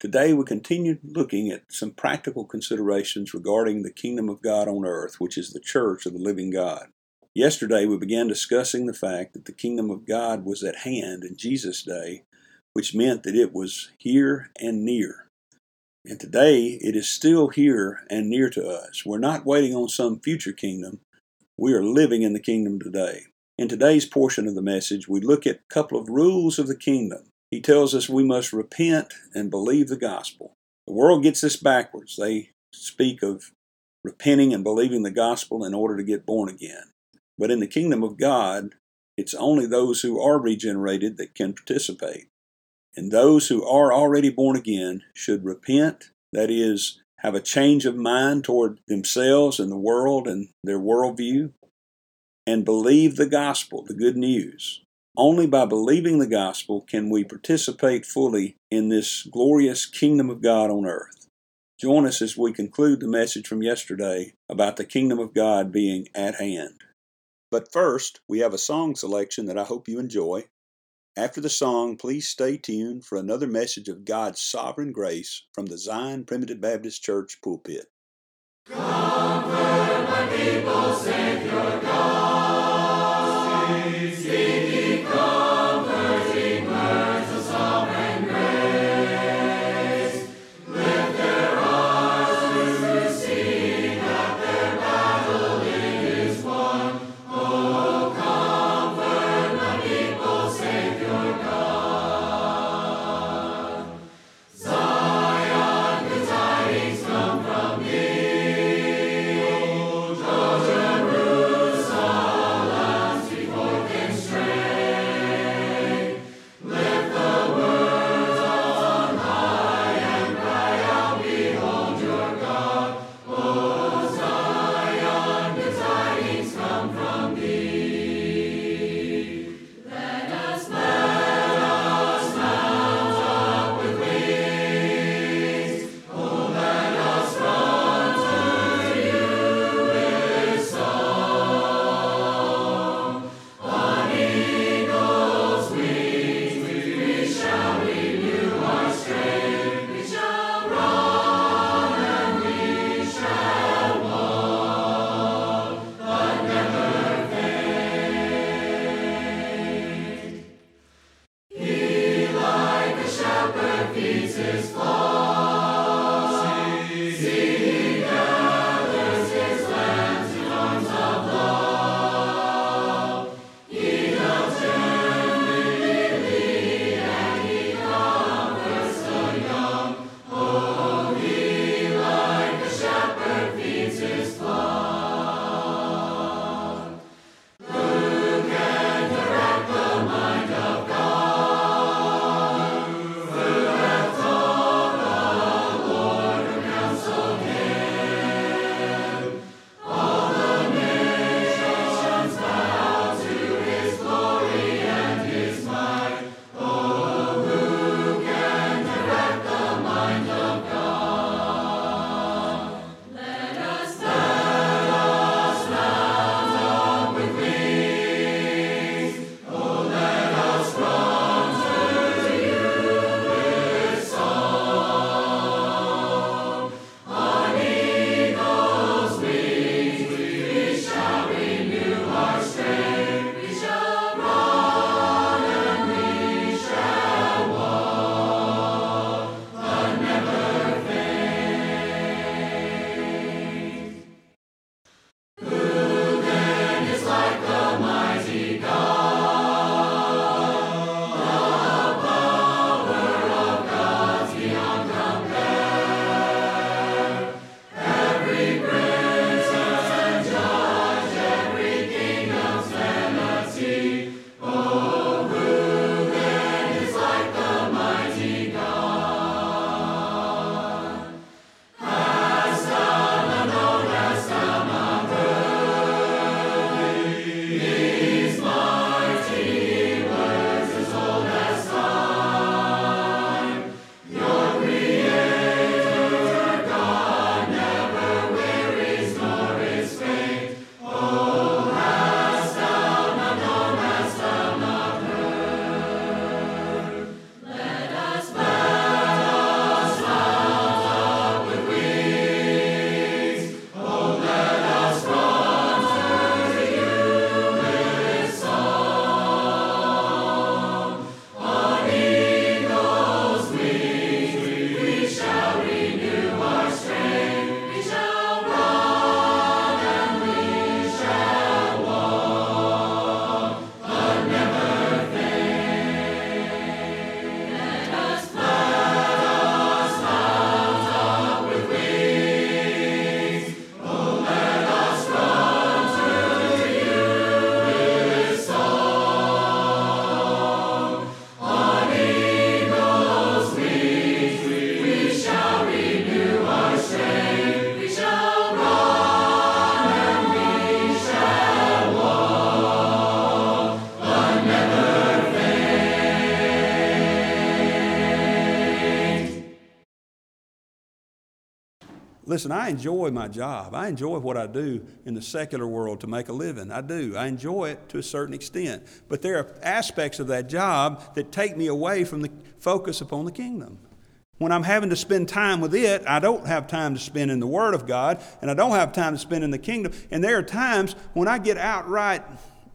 Today we continue looking at some practical considerations regarding the kingdom of God on earth, which is the church of the living God. Yesterday we began discussing the fact that the kingdom of God was at hand in Jesus' day, which meant that it was here and near. And today it is still here and near to us. We're not waiting on some future kingdom. We are living in the kingdom today. In today's portion of the message, we look at a couple of rules of the kingdom he tells us we must repent and believe the gospel. The world gets this backwards. They speak of repenting and believing the gospel in order to get born again. But in the kingdom of God, it's only those who are regenerated that can participate. And those who are already born again should repent, that is, have a change of mind toward themselves and the world and their worldview, and believe the gospel, the good news. Only by believing the gospel can we participate fully in this glorious kingdom of God on earth. Join us as we conclude the message from yesterday about the kingdom of God being at hand. But first, we have a song selection that I hope you enjoy. After the song, please stay tuned for another message of God's sovereign grace from the Zion Primitive Baptist Church pulpit. Comfort my people, Savior God. Listen, I enjoy my job. I enjoy what I do in the secular world to make a living. I do. I enjoy it to a certain extent. But there are aspects of that job that take me away from the focus upon the kingdom. When I'm having to spend time with it, I don't have time to spend in the Word of God, and I don't have time to spend in the kingdom. And there are times when I get outright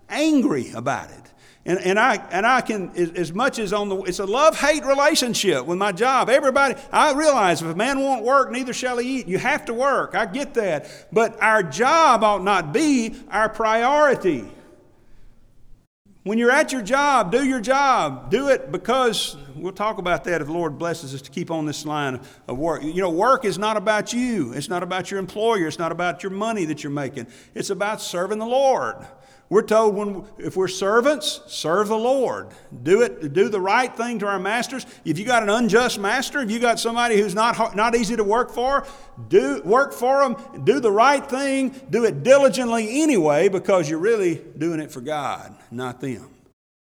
angry about it. And, and, I, and I can, as much as on the, it's a love hate relationship with my job. Everybody, I realize if a man won't work, neither shall he eat. You have to work. I get that. But our job ought not be our priority. When you're at your job, do your job. Do it because we'll talk about that if the Lord blesses us to keep on this line of work. You know, work is not about you, it's not about your employer, it's not about your money that you're making. It's about serving the Lord. We're told when if we're servants, serve the Lord. Do it, do the right thing to our masters. If you got an unjust master, if you got somebody who's not not easy to work for, do work for them. Do the right thing. Do it diligently anyway, because you're really doing it for God, not them.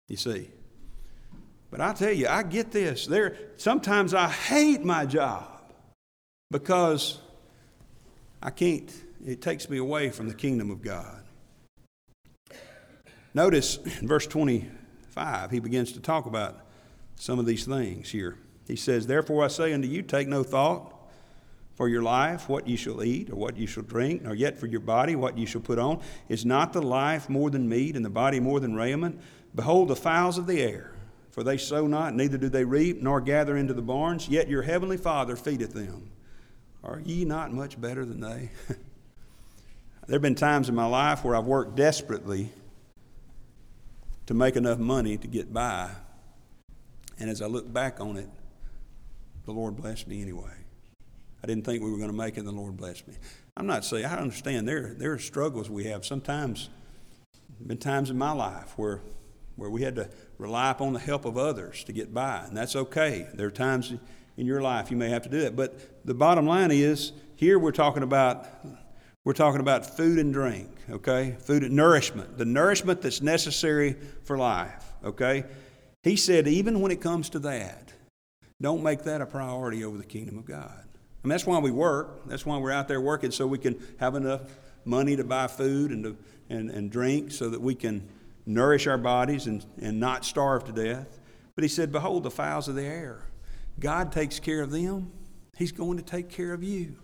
You see. But I tell you, I get this. There sometimes I hate my job because I can't. It takes me away from the kingdom of God. Notice in verse 25, he begins to talk about some of these things here. He says, Therefore I say unto you, take no thought for your life, what you shall eat, or what you shall drink, nor yet for your body, what you shall put on. Is not the life more than meat, and the body more than raiment? Behold the fowls of the air, for they sow not, neither do they reap, nor gather into the barns, yet your heavenly Father feedeth them. Are ye not much better than they? there have been times in my life where I've worked desperately to make enough money to get by. And as I look back on it, the Lord blessed me anyway. I didn't think we were going to make it, and the Lord blessed me. I'm not saying, I understand there, there are struggles we have. Sometimes, been times in my life where, where we had to rely upon the help of others to get by, and that's okay. There are times in your life you may have to do that. But the bottom line is, here we're talking about we're talking about food and drink, okay? Food and nourishment, the nourishment that's necessary for life, okay? He said, even when it comes to that, don't make that a priority over the kingdom of God. I mean, that's why we work. That's why we're out there working so we can have enough money to buy food and, to, and, and drink so that we can nourish our bodies and, and not starve to death. But he said, Behold the fowls of the air. God takes care of them, He's going to take care of you.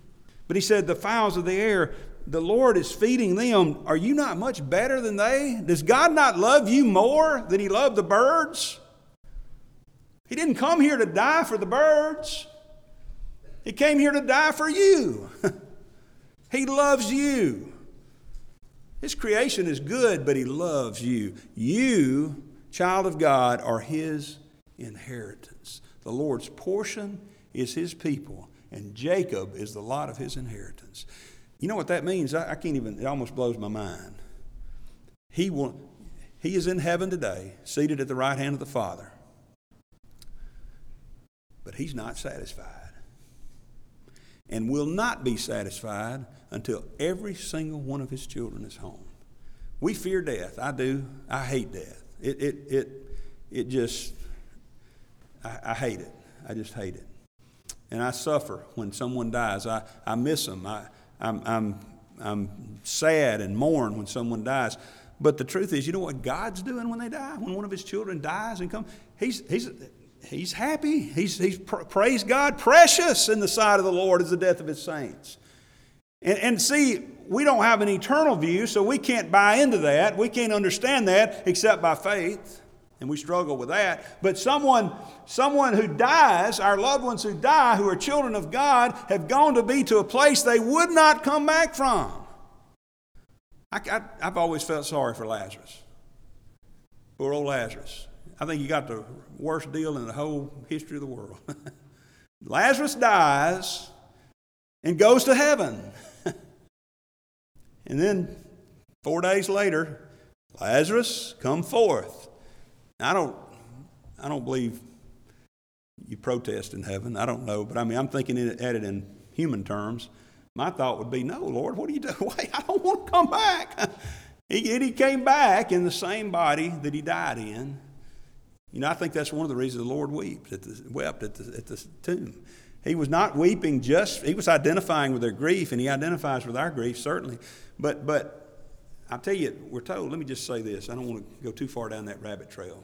But he said, The fowls of the air, the Lord is feeding them. Are you not much better than they? Does God not love you more than he loved the birds? He didn't come here to die for the birds, he came here to die for you. he loves you. His creation is good, but he loves you. You, child of God, are his inheritance. The Lord's portion is his people and Jacob is the lot of his inheritance. You know what that means? I, I can't even, it almost blows my mind. He, will, he is in heaven today, seated at the right hand of the Father. But he's not satisfied and will not be satisfied until every single one of his children is home. We fear death. I do. I hate death. It, it, it, it just, I, I hate it. I just hate it and I suffer when someone dies. I, I miss them. I, I'm, I'm, I'm sad and mourn when someone dies. But the truth is, you know what God's doing when they die? When one of his children dies and comes, he's, he's, he's happy. He's, he's praise God. Precious in the sight of the Lord is the death of his saints. And, and see, we don't have an eternal view, so we can't buy into that. We can't understand that except by faith and we struggle with that. But someone, someone who dies, our loved ones who die, who are children of God, have gone to be to a place they would not come back from. I, have always felt sorry for Lazarus. Poor old Lazarus. I think he got the worst deal in the whole history of the world. Lazarus dies and goes to heaven. and then four days later, Lazarus, come forth. I don't, I don't believe you protest in heaven. I don't know, but I mean, I'm thinking at it in human terms. My thought would be, no, Lord, what are you doing? I don't want to come back. he, he came back in the same body that he died in. You know, I think that's one of the reasons the Lord wept at the, wept at the, at the tomb. he was not weeping just, he was identifying with their grief, and he identifies with our grief, certainly. But, but I'll tell you, we're told, let me just say this. I don't want to go too far down that rabbit trail.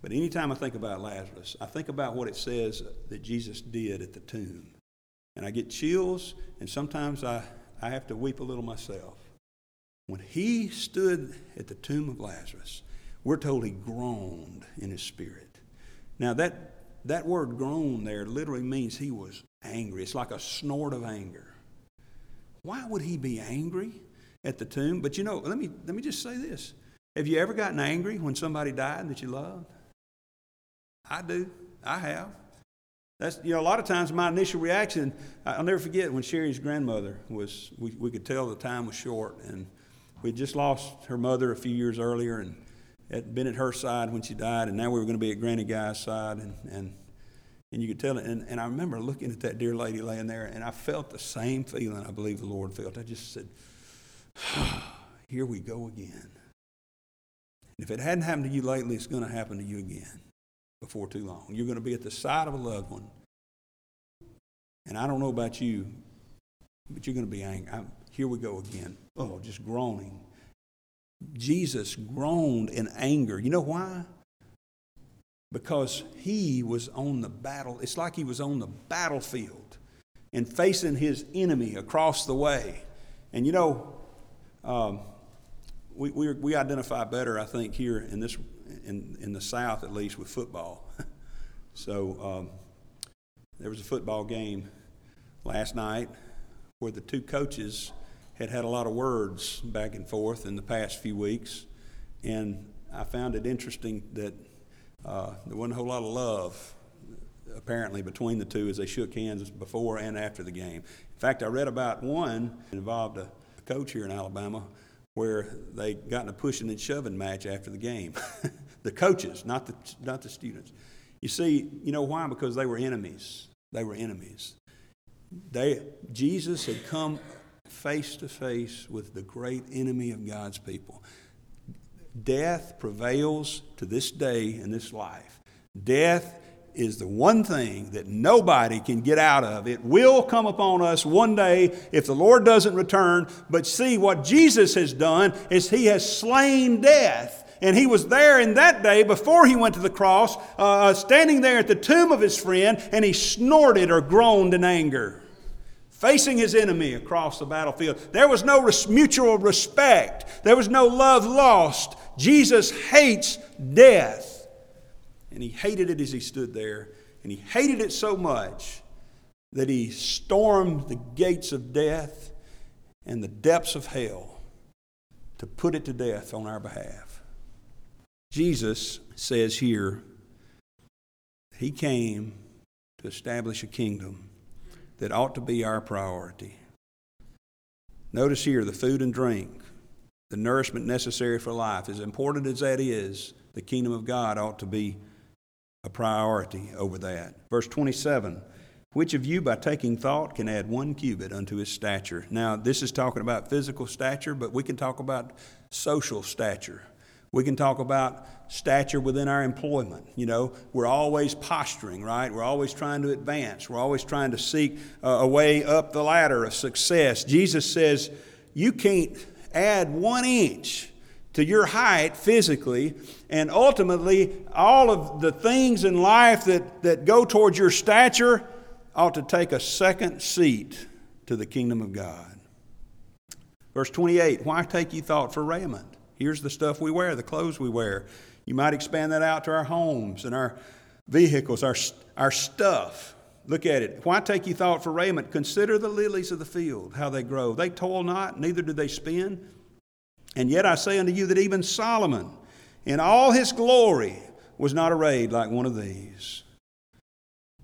But anytime I think about Lazarus, I think about what it says that Jesus did at the tomb. And I get chills, and sometimes I, I have to weep a little myself. When he stood at the tomb of Lazarus, we're told he groaned in his spirit. Now, that that word groan there literally means he was angry. It's like a snort of anger. Why would he be angry at the tomb? But you know, let me, let me just say this. Have you ever gotten angry when somebody died that you loved? I do. I have. That's, you know, a lot of times my initial reaction, I'll never forget when Sherry's grandmother was, we, we could tell the time was short, and we just lost her mother a few years earlier, and had been at her side when she died, and now we were going to be at Granny Guy's side, and, and, and you could tell it. And, and I remember looking at that dear lady laying there, and I felt the same feeling I believe the Lord felt. I just said, Here we go again. And if it hadn't happened to you lately, it's going to happen to you again before too long. You're going to be at the side of a loved one. And I don't know about you, but you're going to be angry. I'm, here we go again. Oh, just groaning Jesus groaned in anger. You know why? Because he was on the battle. It's like he was on the battlefield and facing his enemy across the way. And you know, um, we, we, we identify better, I think, here in this in, in the South at least with football. so um, there was a football game last night where the two coaches had had a lot of words back and forth in the past few weeks, and I found it interesting that uh, there wasn't a whole lot of love apparently between the two as they shook hands before and after the game. In fact, I read about one involved a, a coach here in Alabama where they got in a pushing and shoving match after the game. the coaches, not the, not the students. You see, you know why? Because they were enemies. They were enemies. They, Jesus had come face to face with the great enemy of God's people. Death prevails to this day in this life. Death is the one thing that nobody can get out of. It will come upon us one day if the Lord doesn't return. But see, what Jesus has done is He has slain death. And he was there in that day before he went to the cross, uh, standing there at the tomb of his friend, and he snorted or groaned in anger facing his enemy across the battlefield. There was no res- mutual respect, there was no love lost. Jesus hates death. And he hated it as he stood there. And he hated it so much that he stormed the gates of death and the depths of hell to put it to death on our behalf. Jesus says here, He came to establish a kingdom that ought to be our priority. Notice here the food and drink, the nourishment necessary for life. As important as that is, the kingdom of God ought to be a priority over that. Verse 27 Which of you, by taking thought, can add one cubit unto his stature? Now, this is talking about physical stature, but we can talk about social stature. We can talk about stature within our employment. You know, we're always posturing, right? We're always trying to advance. We're always trying to seek a way up the ladder of success. Jesus says, You can't add one inch to your height physically, and ultimately, all of the things in life that, that go towards your stature ought to take a second seat to the kingdom of God. Verse 28 Why take ye thought for raiment? Here's the stuff we wear, the clothes we wear. You might expand that out to our homes and our vehicles, our, our stuff. Look at it. Why take ye thought for raiment? Consider the lilies of the field, how they grow. They toil not, neither do they spin. And yet I say unto you that even Solomon, in all his glory, was not arrayed like one of these.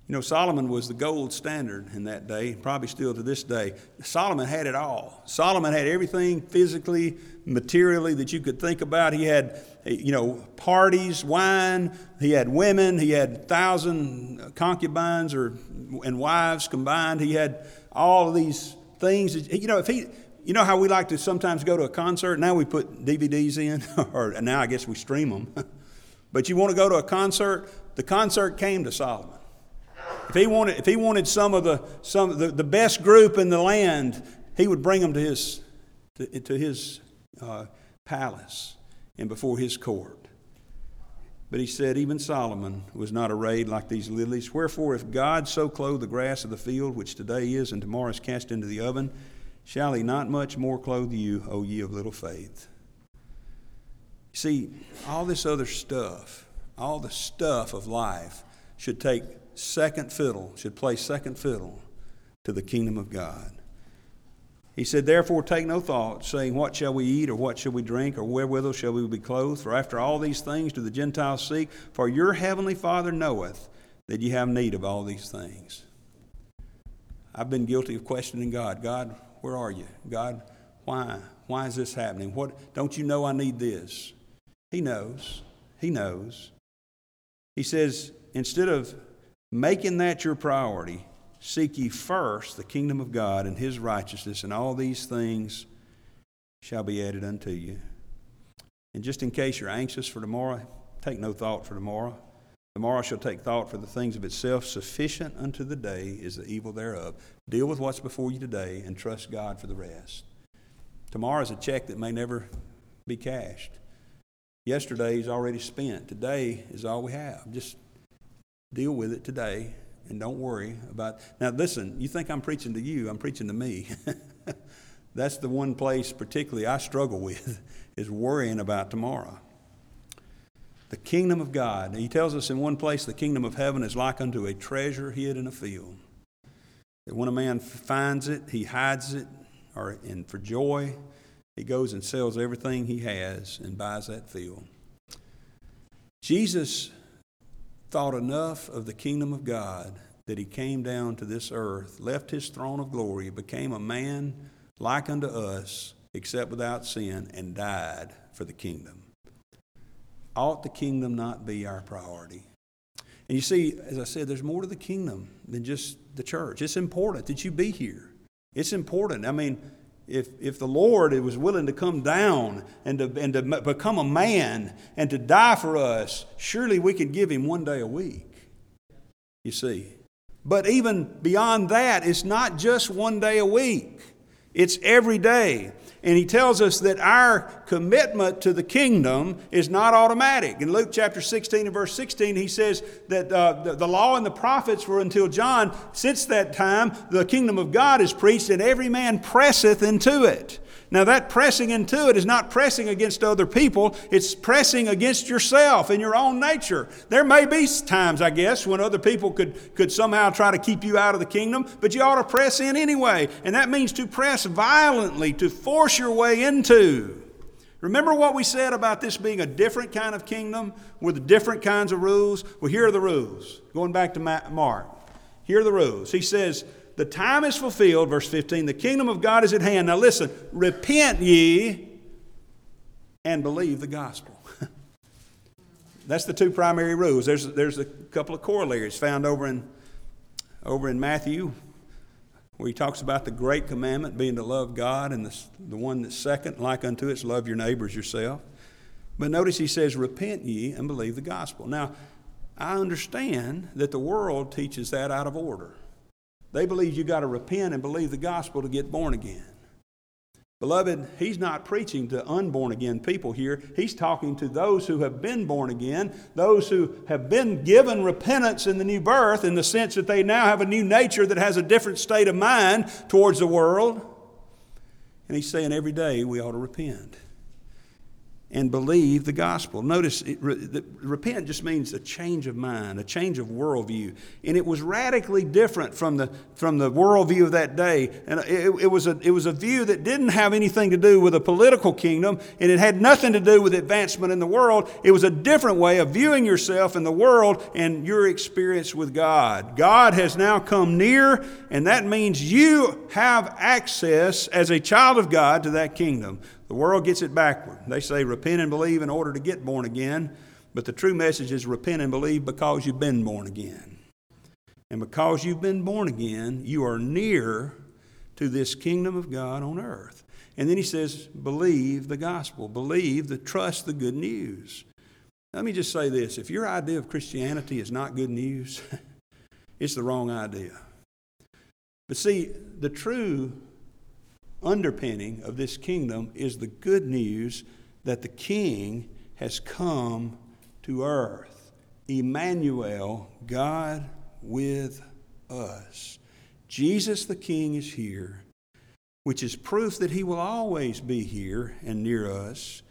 You know, Solomon was the gold standard in that day, probably still to this day. Solomon had it all. Solomon had everything physically, materially that you could think about. He had, you know, parties, wine. He had women. He had thousand concubines or and wives combined. He had all of these things. You know, if he, you know how we like to sometimes go to a concert. Now we put DVDs in, or now I guess we stream them. but you want to go to a concert. The concert came to Solomon. If he wanted, if he wanted some of the, some, the, the best group in the land, he would bring them to his, to, to his uh, palace and before his court. But he said, Even Solomon was not arrayed like these lilies. Wherefore, if God so clothe the grass of the field, which today is and tomorrow is cast into the oven, shall he not much more clothe you, O ye of little faith? See, all this other stuff, all the stuff of life, should take second fiddle, should play second fiddle to the kingdom of God. He said, Therefore, take no thought, saying, What shall we eat, or what shall we drink, or wherewithal shall we be clothed? For after all these things do the Gentiles seek. For your heavenly Father knoweth that ye have need of all these things. I've been guilty of questioning God. God, where are you? God, why? Why is this happening? What don't you know I need this? He knows. He knows. He says, instead of making that your priority, Seek ye first the kingdom of God and his righteousness, and all these things shall be added unto you. And just in case you're anxious for tomorrow, take no thought for tomorrow. Tomorrow shall take thought for the things of itself. Sufficient unto the day is the evil thereof. Deal with what's before you today and trust God for the rest. Tomorrow is a check that may never be cashed. Yesterday is already spent. Today is all we have. Just deal with it today and don't worry about. Now, listen, you think I'm preaching to you, I'm preaching to me. That's the one place, particularly, I struggle with, is worrying about tomorrow. The kingdom of God. He tells us in one place the kingdom of heaven is like unto a treasure hid in a field. That when a man finds it, he hides it, or and for joy, he goes and sells everything he has and buys that field. Jesus thought enough of the kingdom of God that he came down to this earth, left his throne of glory, became a man like unto us, except without sin, and died for the kingdom. Ought the kingdom not be our priority? And you see, as I said, there's more to the kingdom than just the church. It's important that you be here. It's important. I mean, if, if the Lord was willing to come down and to, and to become a man and to die for us, surely we could give him one day a week. You see. But even beyond that, it's not just one day a week, it's every day. And he tells us that our commitment to the kingdom is not automatic. In Luke chapter 16 and verse 16, he says that uh, the, the law and the prophets were until John. Since that time, the kingdom of God is preached, and every man presseth into it. Now, that pressing into it is not pressing against other people, it's pressing against yourself and your own nature. There may be times, I guess, when other people could, could somehow try to keep you out of the kingdom, but you ought to press in anyway. And that means to press violently, to force your way into. Remember what we said about this being a different kind of kingdom with different kinds of rules? Well, here are the rules. Going back to Mark. Here are the rules. He says, the time is fulfilled, verse 15, the kingdom of God is at hand. Now listen, repent ye and believe the gospel. That's the two primary rules. There's, there's a couple of corollaries found over in, over in Matthew where he talks about the great commandment being to love God, and the, the one that's second, like unto it, is love your neighbors yourself. But notice he says, Repent ye and believe the gospel. Now, I understand that the world teaches that out of order. They believe you got to repent and believe the gospel to get born again. Beloved, he's not preaching to unborn again people here. He's talking to those who have been born again, those who have been given repentance in the new birth, in the sense that they now have a new nature that has a different state of mind towards the world. And he's saying every day we ought to repent and believe the gospel. Notice, it, re, repent just means a change of mind, a change of worldview. And it was radically different from the, from the worldview of that day. And it, it, was a, it was a view that didn't have anything to do with a political kingdom, and it had nothing to do with advancement in the world. It was a different way of viewing yourself in the world and your experience with God. God has now come near, and that means you have access as a child of God to that kingdom. The world gets it backward. They say repent and believe in order to get born again, but the true message is repent and believe because you've been born again. And because you've been born again, you are near to this kingdom of God on earth. And then he says, believe the gospel, believe the trust the good news. Let me just say this if your idea of Christianity is not good news, it's the wrong idea. But see, the true underpinning of this kingdom is the good news that the king has come to earth. Emmanuel, God with us. Jesus the King is here, which is proof that he will always be here and near us.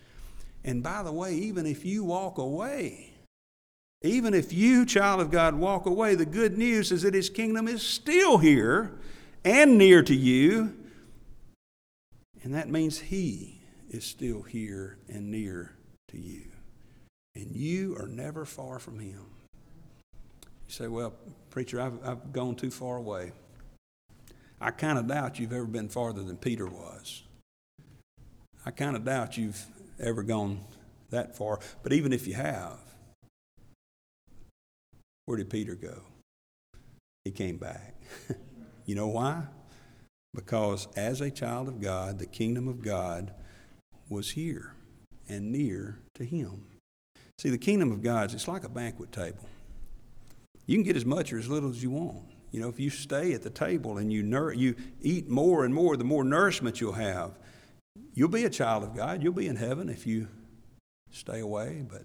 And by the way, even if you walk away, even if you, child of God, walk away, the good news is that his kingdom is still here and near to you. And that means he is still here and near to you. And you are never far from him. You say, well, preacher, I've, I've gone too far away. I kind of doubt you've ever been farther than Peter was. I kind of doubt you've ever gone that far. But even if you have, where did Peter go? He came back. you know why? Because as a child of God, the kingdom of God was here and near to him. See, the kingdom of God it's like a banquet table. You can get as much or as little as you want. You know, if you stay at the table and you, nour- you eat more and more, the more nourishment you'll have. You'll be a child of God. You'll be in heaven if you stay away. But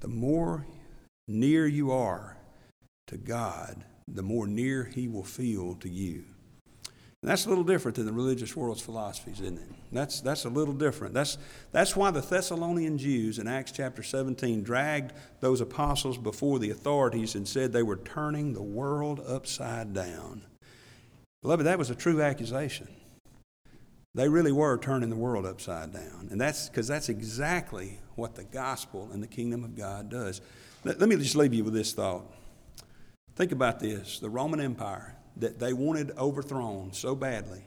the more near you are to God, the more near He will feel to you. And that's a little different than the religious world's philosophies, isn't it? That's, that's a little different. That's, that's why the Thessalonian Jews in Acts chapter 17 dragged those apostles before the authorities and said they were turning the world upside down. Beloved, that was a true accusation. They really were turning the world upside down. And that's because that's exactly what the gospel and the kingdom of God does. Let, let me just leave you with this thought. Think about this the Roman Empire that they wanted overthrown so badly.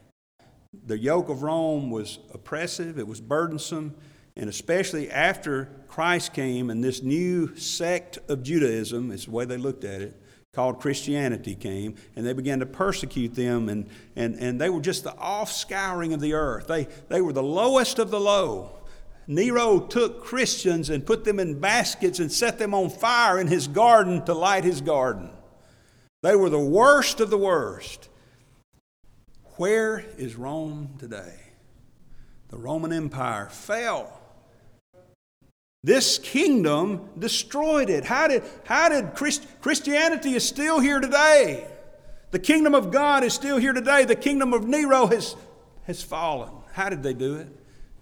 The yoke of Rome was oppressive, it was burdensome, and especially after Christ came and this new sect of Judaism, is the way they looked at it, called Christianity came, and they began to persecute them, and, and, and they were just the offscouring of the earth. They, they were the lowest of the low. Nero took Christians and put them in baskets and set them on fire in his garden to light his garden. They were the worst of the worst. Where is Rome today? The Roman Empire fell. This kingdom destroyed it. How did, how did Christ, Christianity is still here today? The kingdom of God is still here today. The kingdom of Nero has, has fallen. How did they do it?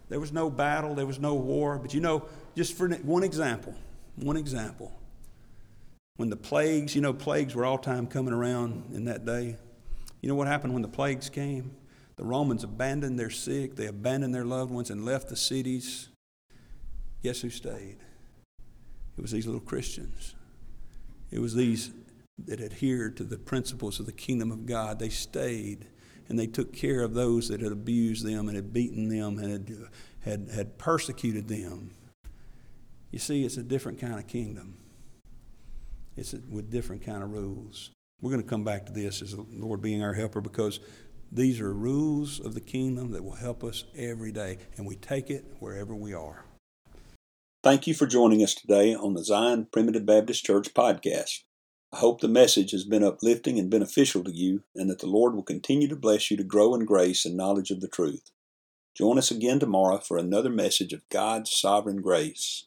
There was no battle, there was no war. But you know, just for one example, one example. When the plagues, you know, plagues were all time coming around in that day. You know what happened when the plagues came? The Romans abandoned their sick, they abandoned their loved ones and left the cities. Guess who stayed? It was these little Christians. It was these that adhered to the principles of the kingdom of God. They stayed and they took care of those that had abused them and had beaten them and had, had, had persecuted them. You see, it's a different kind of kingdom. It's with different kind of rules. We're going to come back to this as the Lord being our helper because these are rules of the kingdom that will help us every day, and we take it wherever we are. Thank you for joining us today on the Zion Primitive Baptist Church podcast. I hope the message has been uplifting and beneficial to you, and that the Lord will continue to bless you to grow in grace and knowledge of the truth. Join us again tomorrow for another message of God's sovereign grace.